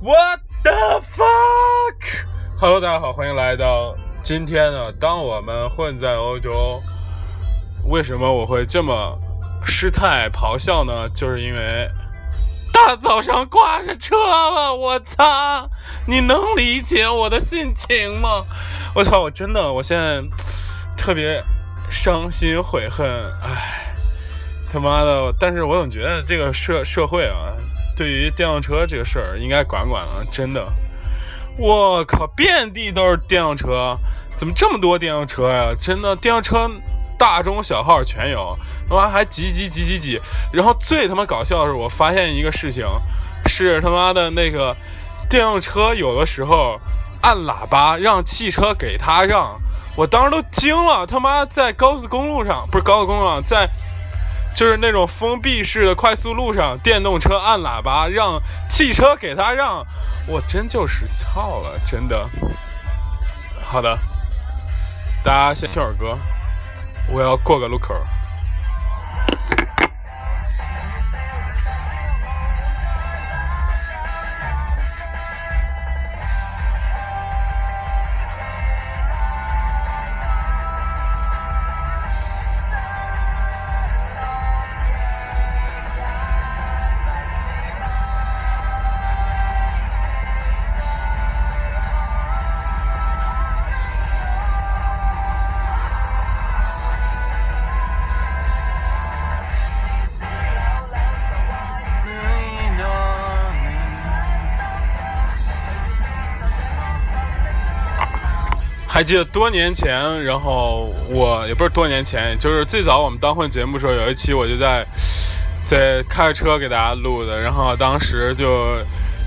What the fuck？Hello，大家好，欢迎来到今天呢。当我们混在欧洲，为什么我会这么失态咆哮呢？就是因为大早上挂着车了，我操！你能理解我的心情吗？我操！我真的，我现在特别伤心悔恨，唉，他妈的！但是我总觉得这个社社会啊。对于电动车这个事儿，应该管管了。真的，我靠，遍地都是电动车，怎么这么多电动车呀？真的，电动车大中小号全有，他妈还挤挤挤挤挤。然后最他妈搞笑的是，我发现一个事情，是他妈的那个电动车有的时候按喇叭让汽车给他让，我当时都惊了。他妈在高速公路上，不是高速公路上，在。就是那种封闭式的快速路上，电动车按喇叭让汽车给他让，我真就是操了，真的。好的，大家先听会儿歌，我要过个路口。还记得多年前，然后我也不是多年前，就是最早我们当混节目的时候，有一期我就在在开着车给大家录的，然后当时就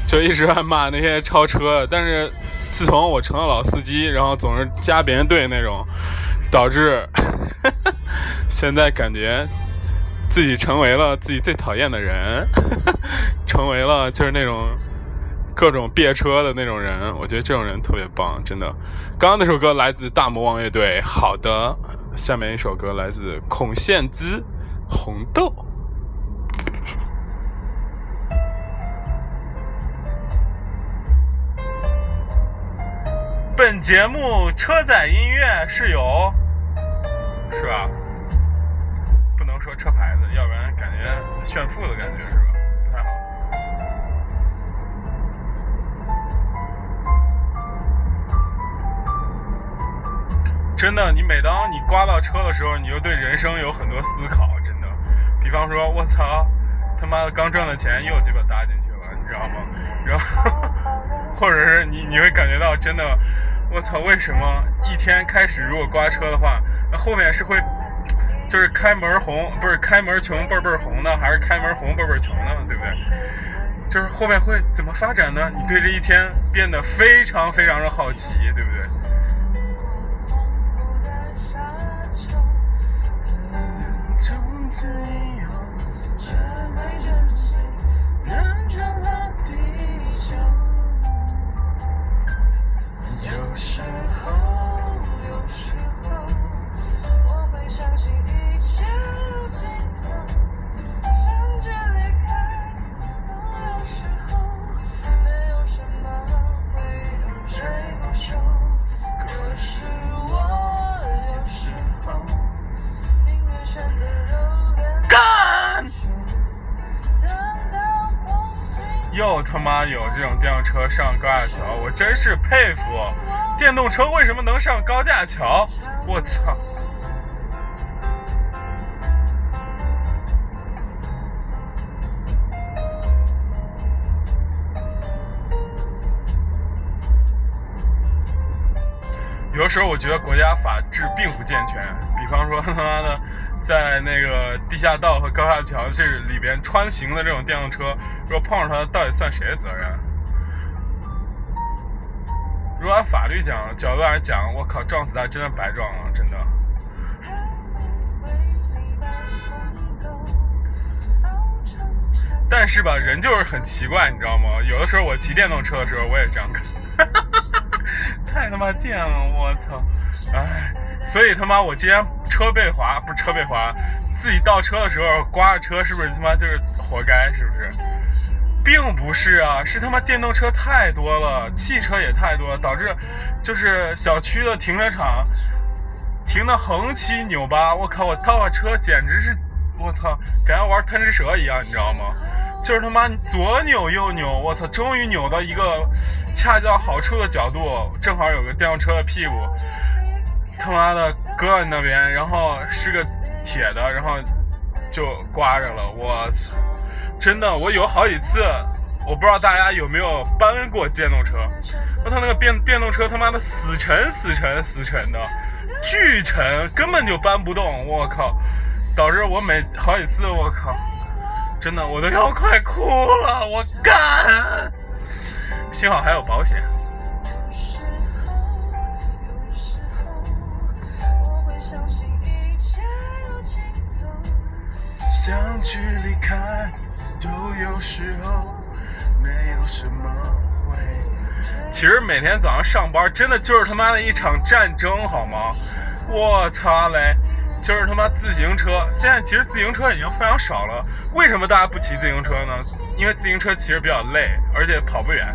就一直在骂那些超车，但是自从我成了老司机，然后总是加别人队那种，导致现在感觉自己成为了自己最讨厌的人，成为了就是那种。各种别车的那种人，我觉得这种人特别棒，真的。刚刚那首歌来自大魔王乐队，好的。下面一首歌来自孔宪姿，《红豆》。本节目车载音乐是有，是吧？不能说车牌子，要不然感觉炫富的感觉是吧？真的，你每当你刮到车的时候，你就对人生有很多思考。真的，比方说，我操，他妈的刚挣的钱又鸡巴搭进去了，你知道吗？然后，或者是你你会感觉到，真的，我操，为什么一天开始如果刮车的话，那后面是会就是开门红，不是开门穷倍倍红呢，还是开门红倍倍穷呢？对不对？就是后面会怎么发展呢？你对这一天变得非常非常的好奇，对不对？从此以后学会珍惜天长了地久有时候有时候我会相信他妈有这种电动车上高架桥，我真是佩服！电动车为什么能上高架桥？我操！有的时候我觉得国家法治并不健全，比方说他妈的。在那个地下道和高架桥这里边穿行的这种电动车，如果碰上它，到底算谁的责任？如果按法律讲角度来讲，我靠，撞死他真的白撞了，真的。但是吧，人就是很奇怪，你知道吗？有的时候我骑电动车的时候，我也这样干，太他妈贱了，我操！哎，所以他妈我今天车被划，不是车被划，自己倒车的时候刮着车，是不是他妈就是活该？是不是？并不是啊，是他妈电动车太多了，汽车也太多了，导致就是小区的停车场停的横七扭八。我靠，我倒车简直是，我操，感觉玩贪吃蛇一样，你知道吗？就是他妈左扭右扭，我操，终于扭到一个恰到好处的角度，正好有个电动车的屁股，他妈的搁在那边，然后是个铁的，然后就刮着了，我操！真的，我有好几次，我不知道大家有没有搬过电动车，那他那个电电动车他妈的死沉死沉死沉的，巨沉，根本就搬不动，我靠！导致我每好几次，我靠！真的，我都要快哭了，我干！幸好还有保险。相信一切有尽头。相聚离开都有时候，没有什么会。其实每天早上上班，真的就是他妈的一场战争，好吗？我操嘞！就是他妈自行车，现在其实自行车已经非常少了。为什么大家不骑自行车呢？因为自行车其实比较累，而且跑不远。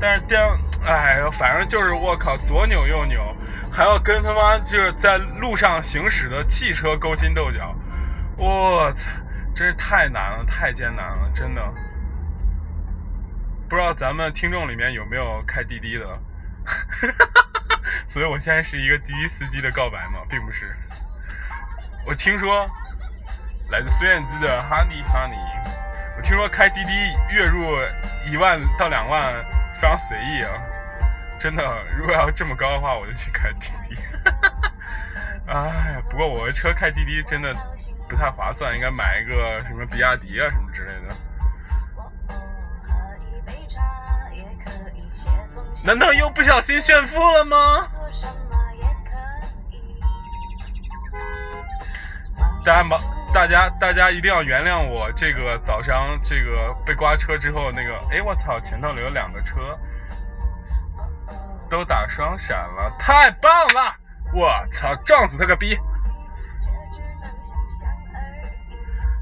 但是电，哎呦，反正就是我靠，左扭右扭，还要跟他妈就是在路上行驶的汽车勾心斗角。我操，真是太难了，太艰难了，真的。不知道咱们听众里面有没有开滴滴的？所以我现在是一个滴滴司机的告白吗？并不是。我听说来自孙燕姿的《Honey Honey》，我听说开滴滴月入一万到两万非常随意啊！真的，如果要这么高的话，我就去开滴滴。哎，不过我的车开滴滴真的不太划算，应该买一个什么比亚迪啊什么之类的。难道又不小心炫富了吗？大家忙，大家大家一定要原谅我这个早上这个被刮车之后那个，哎我操，前头有两个车，都打双闪了，太棒了！我操，撞死他个逼！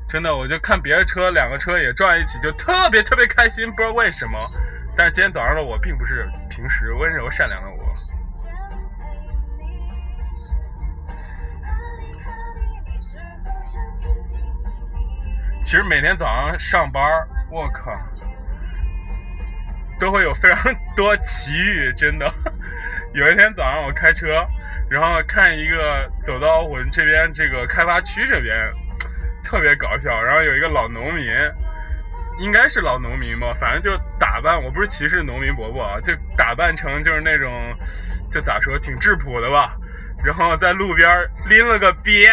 真的，我就看别的车，两个车也撞一起，就特别特别开心，不知道为什么。但是今天早上的我并不是平时温柔善良的我。其实每天早上上班，我靠，都会有非常多奇遇，真的。有一天早上我开车，然后看一个走到我们这边这个开发区这边，特别搞笑。然后有一个老农民，应该是老农民吧，反正就打扮，我不是歧视农民伯伯啊，就打扮成就是那种，就咋说，挺质朴的吧。然后在路边拎了个鳖。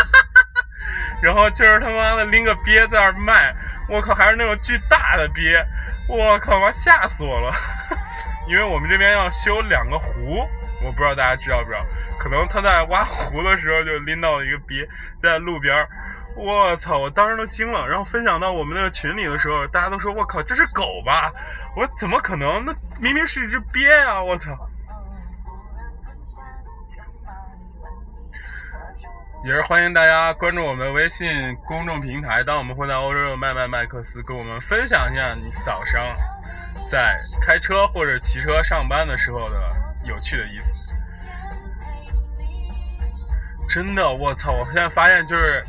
然后就是他妈的拎个鳖在那儿卖，我靠，还是那种巨大的鳖，我靠，妈吓死我了！因为我们这边要修两个湖，我不知道大家知道不知道，可能他在挖湖的时候就拎到了一个鳖在路边，我操，我当时都惊了。然后分享到我们那个群里的时候，大家都说我靠，这是狗吧？我说怎么可能？那明明是一只鳖呀！我操！也是欢迎大家关注我们微信公众平台。当我们会在欧洲的麦麦麦克斯，跟我们分享一下你早上在开车或者骑车上班的时候的有趣的意思。真的，我操！我现在发现就是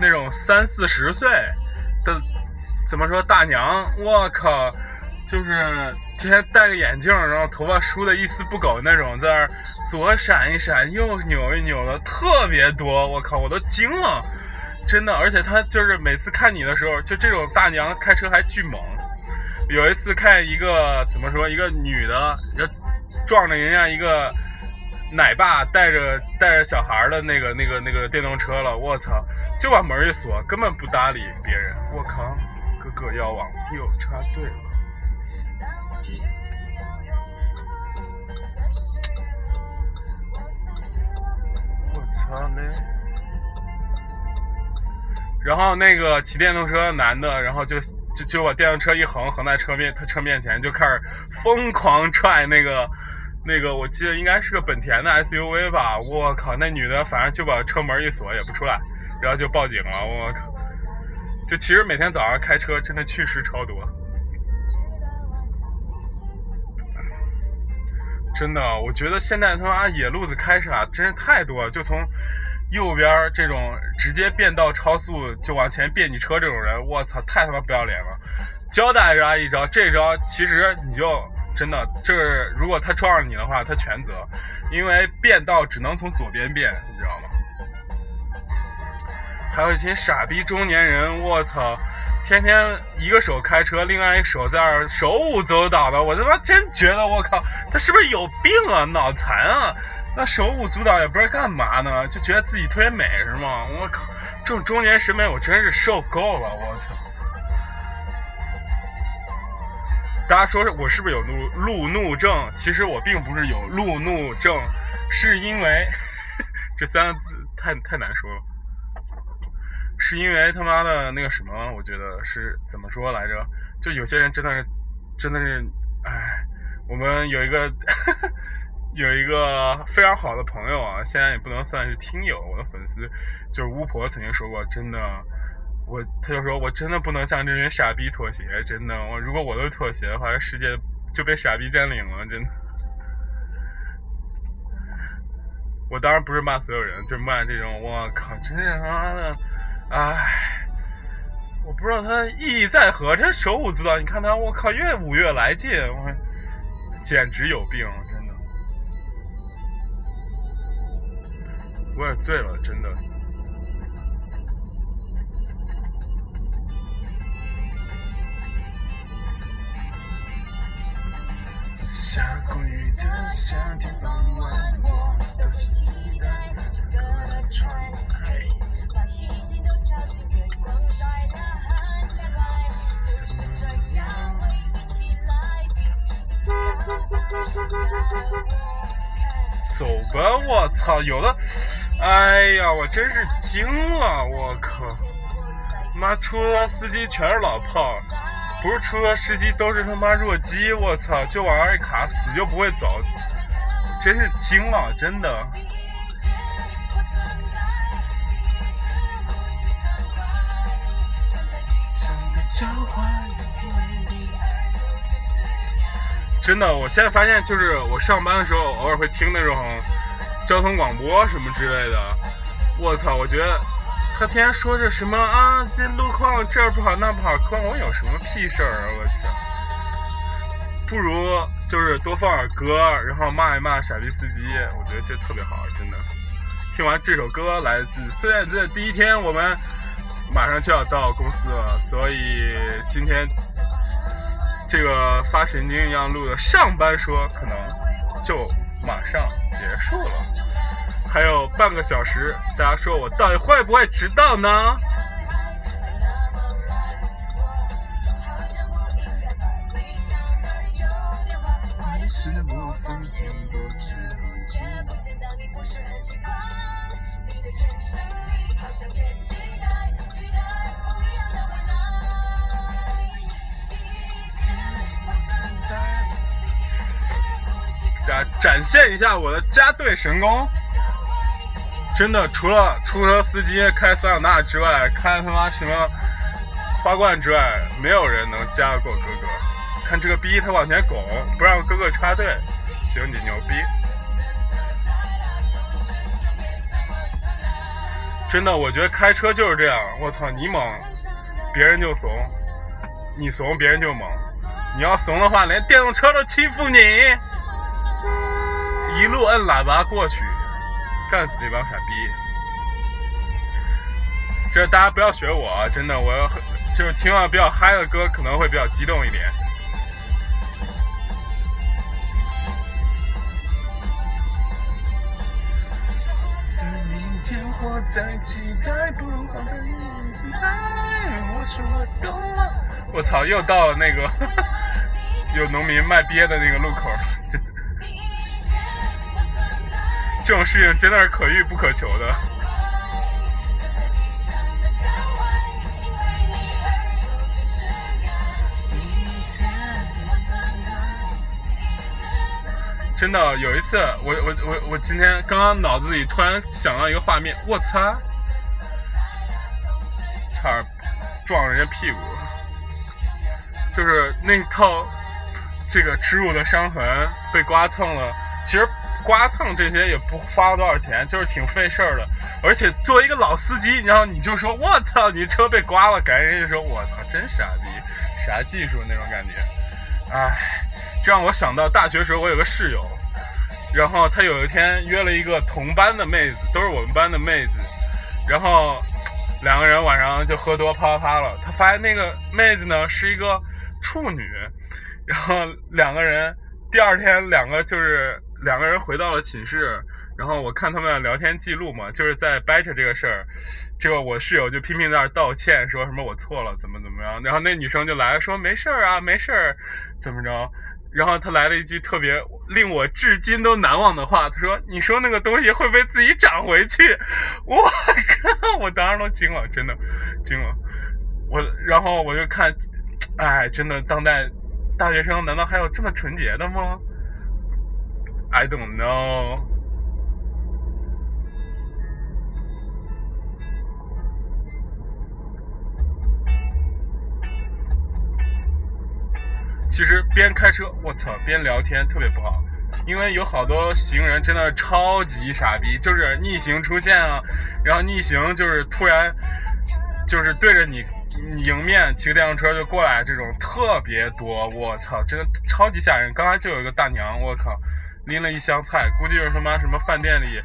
那种三四十岁的，怎么说大娘？我靠，就是。天天戴个眼镜，然后头发梳的一丝不苟那种，在那儿左闪一闪，右扭一扭的，特别多。我靠，我都惊了，真的。而且他就是每次看你的时候，就这种大娘开车还巨猛。有一次看一个怎么说，一个女的撞着人家一个奶爸带着带着小孩的那个那个那个电动车了，我操，就把门一锁，根本不搭理别人。我靠，哥哥要往右插队了。我操嘞！然后那个骑电动车男的，然后就就就把电动车一横，横在车面他车面前，就开始疯狂踹那个那个，我记得应该是个本田的 SUV 吧。我靠，那女的反正就把车门一锁，也不出来，然后就报警了。我靠！就其实每天早上开车真的趣事超多，真的，我觉得现在他妈野路子开车啊，真是太多了。就从右边这种直接变道超速就往前变你车这种人，我操，太他妈不要脸了！教大家一招，这招其实你就真的，这如果他撞上你的话，他全责，因为变道只能从左边变，你知道吗？还有一群傻逼中年人，我操，天天一个手开车，另外一个手在那手舞足蹈的，我他妈真觉得我靠，他是不是有病啊，脑残啊？那手舞足蹈也不知道干嘛呢，就觉得自己特别美是吗？我靠，这种中年审美我真是受够了，我操！大家说我是不是有路路怒症？其实我并不是有路怒症，是因为 这三个字太太难说了。是因为他妈的那个什么，我觉得是怎么说来着？就有些人真的是，真的是，哎，我们有一个 有一个非常好的朋友啊，现在也不能算是听友，我的粉丝，就是巫婆曾经说过，真的，我他就说我真的不能向这群傻逼妥协，真的，我如果我都妥协的话，这世界就被傻逼占领了，真的。我当然不是骂所有人，就骂这种，我靠，真是他妈的。唉，我不知道他意义在何，这手舞足蹈。你看他，我靠，越舞越来劲，我简直有病，真的，我也醉了，真的。下过雨的夏天傍晚，我都是期待这个窗台。走吧，我操！有的，哎呀，我真是惊了，我靠！妈，出租车司机全是老炮，不是出租车司机都是他妈弱鸡，我操！就往那儿一卡，死就不会走，真是惊了，真的。真的，我现在发现，就是我上班的时候，偶尔会听那种交通广播什么之类的。我操，我觉得他天天说着什么啊，这路况这儿不好那不好，关我有什么屁事儿啊！我操，不如就是多放点歌，然后骂一骂傻逼司机，我觉得这特别好，真的。听完这首歌，来自孙燕姿的第一天，我们。马上就要到公司了，所以今天这个发神经一样录的上班说可能就马上结束了，还有半个小时，大家说我到底会不会迟到呢？不见到你，不时而近展展现一下我的加队神功，真的，除了出租车司机开桑塔纳之外，开他妈什么花冠之外，没有人能加得过哥哥。看这个逼，他往前拱，不让哥哥插队，行，你牛逼！真的，我觉得开车就是这样，我操，你猛，别人就怂；你怂，别人就猛。你要怂的话，连电动车都欺负你。一路摁喇叭过去，干死这帮傻逼！这大家不要学我啊，真的，我要就是听完比较嗨的歌，可能会比较激动一点。天或在期待，不如放在现在。我说我懂了。我操，又到了那个 有农民卖鳖的那个路口。这种事情真的是可遇不可求的。真的有一次，我我我我今天刚刚脑子里突然想到一个画面，我操！差点撞人家屁股，就是那套这个耻辱的伤痕被刮蹭了。其实刮蹭这些也不花了多少钱，就是挺费事儿的。而且作为一个老司机，然后你就说我操，你车被刮了，感觉人家说我操，真傻逼，啥技术那种感觉。唉，这让我想到大学时候我有个室友，然后他有一天约了一个同班的妹子，都是我们班的妹子，然后两个人晚上就喝多啪啪啪了。他发现那个妹子呢是一个处女，然后两个人第二天两个就是两个人回到了寝室。然后我看他们的聊天记录嘛，就是在掰扯这个事儿，结果我室友就拼命在那儿道歉，说什么我错了，怎么怎么样。然后那女生就来了，说没事儿啊，没事儿，怎么着？然后她来了一句特别令我至今都难忘的话，她说：“你说那个东西会不会自己长回去？” 我靠！我当时都惊了，真的惊了。我然后我就看，哎，真的当代大学生难道还有这么纯洁的吗？I don't know。其实边开车，我操，边聊天特别不好，因为有好多行人真的超级傻逼，就是逆行出现啊，然后逆行就是突然就是对着你迎面骑个电动车就过来，这种特别多，我操，真的超级吓人。刚才就有一个大娘，我靠，拎了一箱菜，估计是他妈什么饭店里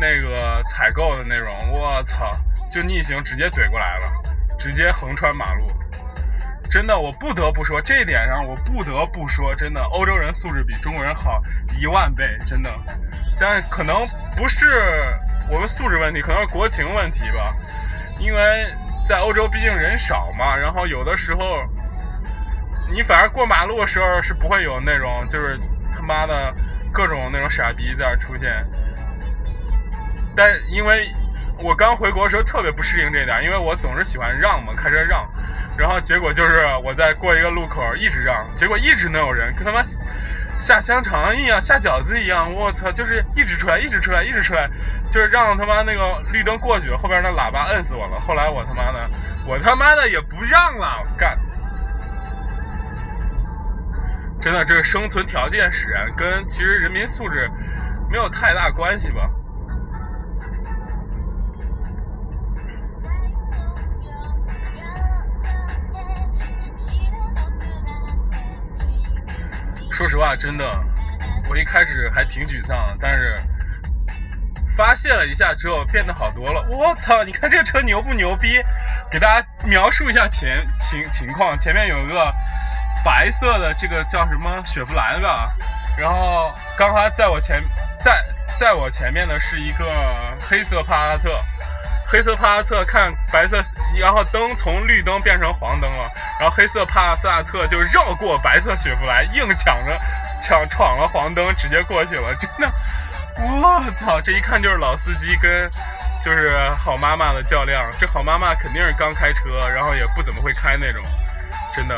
那个采购的那种，我操，就逆行直接怼过来了，直接横穿马路。真的，我不得不说这一点上，我不得不说，真的，欧洲人素质比中国人好一万倍，真的。但可能不是我们素质问题，可能是国情问题吧。因为在欧洲毕竟人少嘛，然后有的时候，你反而过马路的时候是不会有那种就是他妈的各种那种傻逼在出现。但因为我刚回国的时候特别不适应这点，因为我总是喜欢让嘛，开车让。然后结果就是我在过一个路口一直让，结果一直能有人跟他妈下香肠一样下饺子一样，我操，就是一直出来一直出来一直出来，就是让他妈那个绿灯过去，后边那喇叭摁死我了。后来我他妈的我他妈的也不让了，干！真的这个生存条件使然，跟其实人民素质没有太大关系吧。说实话，真的，我一开始还挺沮丧，但是发泄了一下之后变得好多了。我操，你看这车牛不牛逼？给大家描述一下前情情况，前面有一个白色的这个叫什么雪佛兰吧，然后刚才在我前在在我前面的是一个黑色帕萨特。黑色帕萨特看白色，然后灯从绿灯变成黄灯了，然后黑色帕萨特就绕过白色雪佛兰，硬抢着抢闯了黄灯，直接过去了。真的，我操！这一看就是老司机跟就是好妈妈的较量。这好妈妈肯定是刚开车，然后也不怎么会开那种。真的，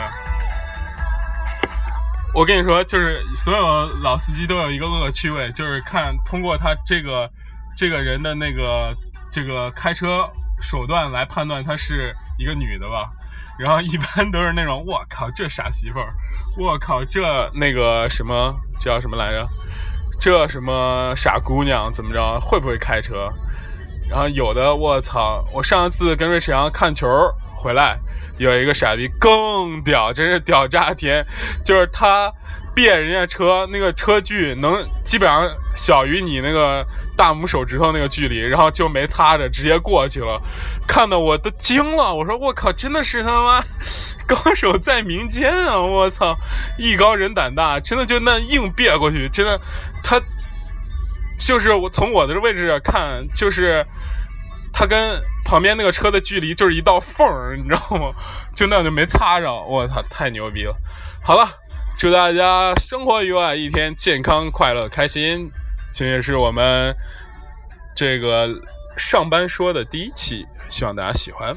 我跟你说，就是所有老司机都有一个恶趣味，就是看通过他这个这个人的那个。这个开车手段来判断她是一个女的吧，然后一般都是那种我靠这傻媳妇儿，我靠这那个什么叫什么来着，这什么傻姑娘怎么着会不会开车？然后有的我操，我上次跟瑞士阳看球回来，有一个傻逼更屌，真是屌炸天，就是他。别人家车那个车距能基本上小于你那个大拇手指头那个距离，然后就没擦着直接过去了，看的我都惊了。我说我靠，真的是他妈 高手在民间啊！我操，艺高人胆大，真的就那硬别过去，真的他就是我从我的位置看，就是他跟旁边那个车的距离就是一道缝儿，你知道吗？就那样就没擦上，我操，太牛逼了！好了。祝大家生活愉快，一天健康、快乐、开心。这也是我们这个上班说的第一期，希望大家喜欢。